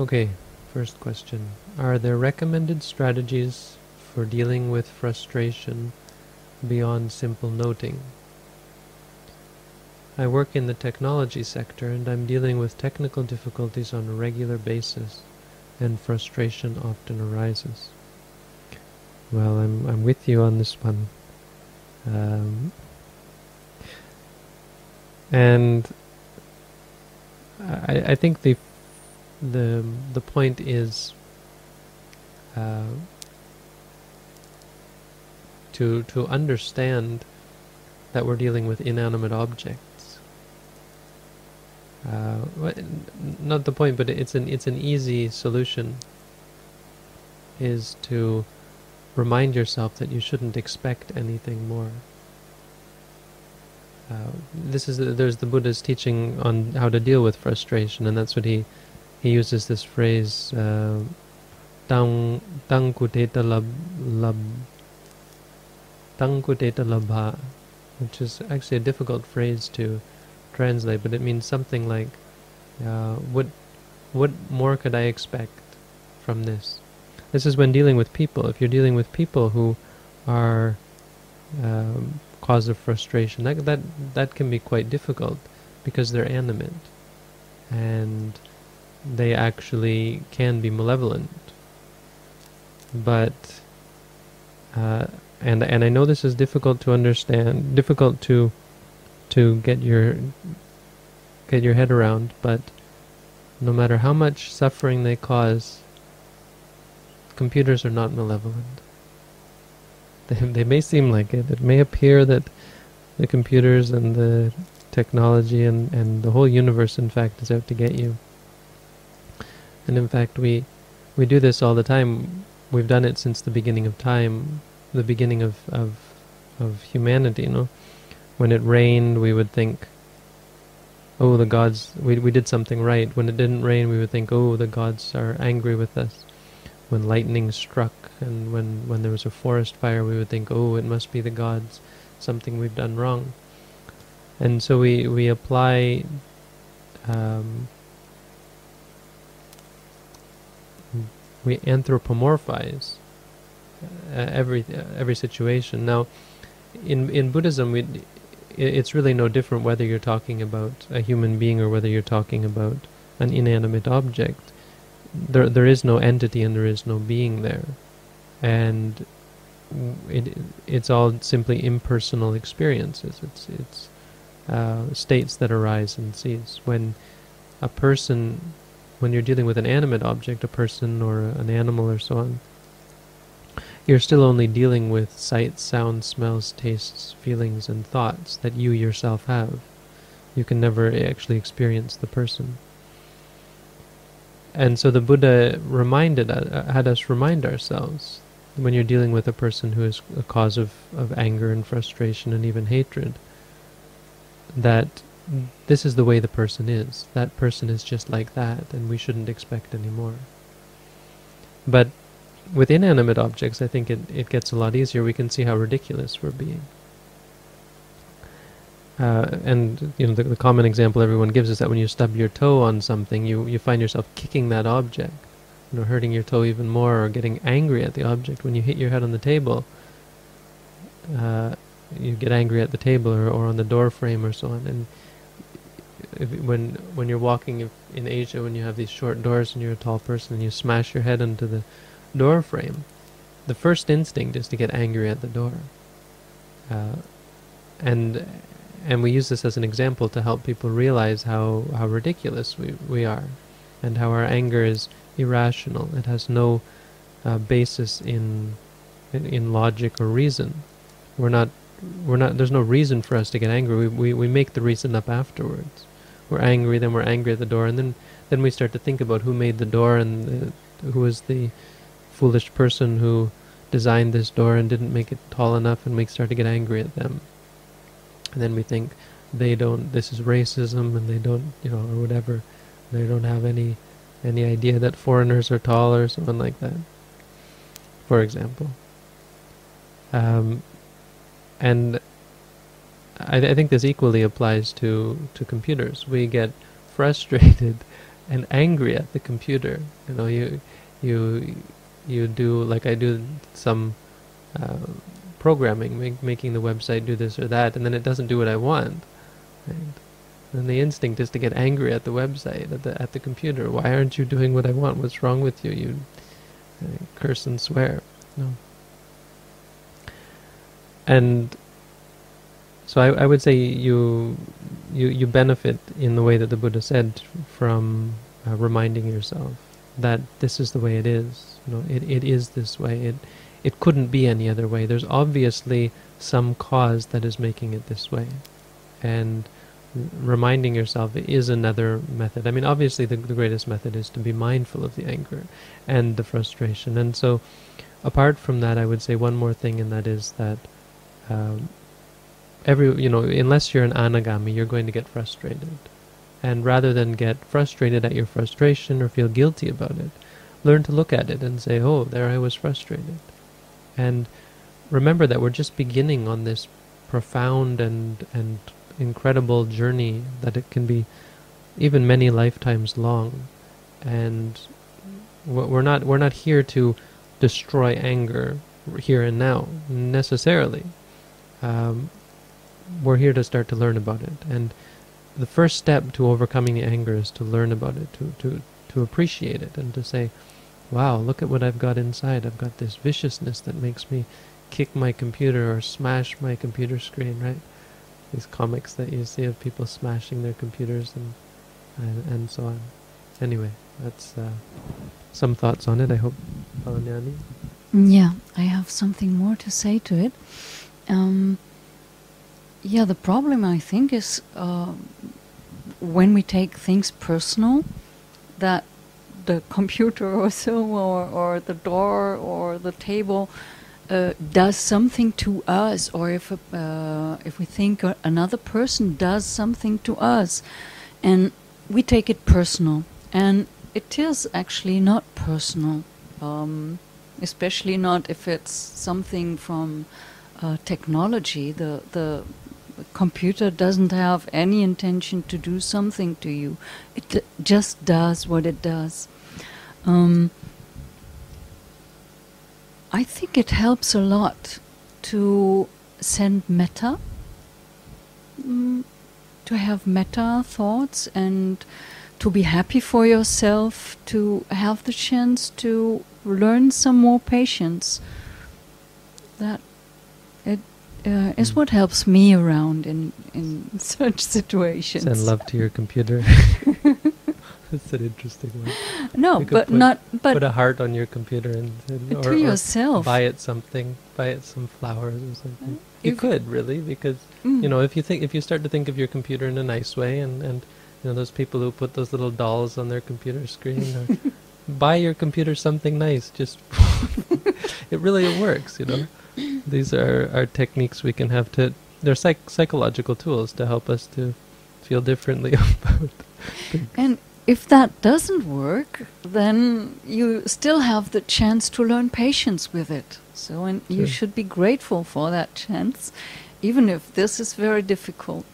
Okay, first question. Are there recommended strategies for dealing with frustration beyond simple noting? I work in the technology sector and I'm dealing with technical difficulties on a regular basis and frustration often arises. Well, I'm, I'm with you on this one. Um, and I, I think the the the point is uh, to to understand that we're dealing with inanimate objects. Uh, not the point, but it's an it's an easy solution. Is to remind yourself that you shouldn't expect anything more. Uh, this is there's the Buddha's teaching on how to deal with frustration, and that's what he he uses this phrase uh, tang tang kuteta lab lab tang kuteta labha, which is actually a difficult phrase to translate, but it means something like uh, what what more could I expect from this? This is when dealing with people. If you're dealing with people who are um, cause of frustration, that that that can be quite difficult because they're animate, and they actually can be malevolent. But uh, and and I know this is difficult to understand, difficult to to get your get your head around, but no matter how much suffering they cause, computers are not malevolent. They, they may seem like it. It may appear that the computers and the technology and, and the whole universe, in fact, is out to get you. And in fact, we we do this all the time. We've done it since the beginning of time, the beginning of of, of humanity. You know, when it rained, we would think, "Oh, the gods, we we did something right." When it didn't rain, we would think, "Oh, the gods are angry with us." When lightning struck, and when when there was a forest fire, we would think, "Oh, it must be the gods, something we've done wrong." And so we we apply. Um, we anthropomorphize uh, every uh, every situation. Now, in in Buddhism, we it's really no different whether you're talking about a human being or whether you're talking about an inanimate object. There there is no entity and there is no being there, and it it's all simply impersonal experiences. It's it's uh, states that arise and cease. When a person when you're dealing with an animate object, a person or an animal or so on, you're still only dealing with sights, sounds, smells, tastes, feelings, and thoughts that you yourself have. You can never actually experience the person. And so the Buddha reminded uh, had us remind ourselves when you're dealing with a person who is a cause of, of anger and frustration and even hatred that this is the way the person is. That person is just like that, and we shouldn't expect any more. But with inanimate objects, I think it, it gets a lot easier. We can see how ridiculous we're being. Uh, and you know the, the, common example everyone gives is that when you stub your toe on something, you, you find yourself kicking that object, you know, hurting your toe even more, or getting angry at the object. When you hit your head on the table, uh, you get angry at the table or, or on the door frame or so on. And if, when when you're walking in Asia, when you have these short doors and you're a tall person and you smash your head into the door frame, the first instinct is to get angry at the door. Uh, and and we use this as an example to help people realize how, how ridiculous we, we are and how our anger is irrational. It has no uh, basis in, in, in logic or reason. We're not we're not there's no reason for us to get angry. We, we, we make the reason up afterwards we're angry, then we're angry at the door, and then then we start to think about who made the door and the, who was the foolish person who designed this door and didn't make it tall enough, and we start to get angry at them. And then we think they don't. This is racism, and they don't, you know, or whatever. They don't have any any idea that foreigners are tall or something like that. For example. Um, and I, I think this equally applies to, to computers. We get frustrated and angry at the computer. You know, you you you do like I do some uh, programming, make, making the website do this or that, and then it doesn't do what I want. Right? And the instinct is to get angry at the website, at the at the computer. Why aren't you doing what I want? What's wrong with you? You uh, curse and swear. No. And so I, I would say you you you benefit in the way that the Buddha said from uh, reminding yourself that this is the way it is. You know, it, it is this way. It it couldn't be any other way. There's obviously some cause that is making it this way, and reminding yourself is another method. I mean, obviously, the, the greatest method is to be mindful of the anger and the frustration. And so, apart from that, I would say one more thing, and that is that um, every you know unless you're an anagami you're going to get frustrated. And rather than get frustrated at your frustration or feel guilty about it learn to look at it and say oh there i was frustrated. And remember that we're just beginning on this profound and and incredible journey that it can be even many lifetimes long. And we're not we're not here to destroy anger here and now necessarily. Um, we're here to start to learn about it. And the first step to overcoming the anger is to learn about it, to, to, to appreciate it, and to say, wow, look at what I've got inside. I've got this viciousness that makes me kick my computer or smash my computer screen, right? These comics that you see of people smashing their computers and and, and so on. Anyway, that's uh, some thoughts on it. I hope. Yeah, I have something more to say to it. Um, yeah, the problem I think is uh, when we take things personal, that the computer or so, or, or the door or the table uh, does something to us, or if uh, if we think another person does something to us, and we take it personal, and it is actually not personal, um, especially not if it's something from uh, technology. The the computer doesn't have any intention to do something to you. It just does what it does. Um, I think it helps a lot to send metta, mm, to have metta thoughts and to be happy for yourself, to have the chance to learn some more patience. That uh, is what helps me around in in such situations. Send love to your computer. That's an interesting one. No, but put, not. But put a heart on your computer and, and or, to yourself. buy it something. Buy it some flowers or something. you could really because mm. you know if you think if you start to think of your computer in a nice way and and you know those people who put those little dolls on their computer screen or buy your computer something nice. Just it really works. You know these are, are techniques we can have to they're psych- psychological tools to help us to feel differently about things. and if that doesn't work then you still have the chance to learn patience with it. So and you should be grateful for that chance even if this is very difficult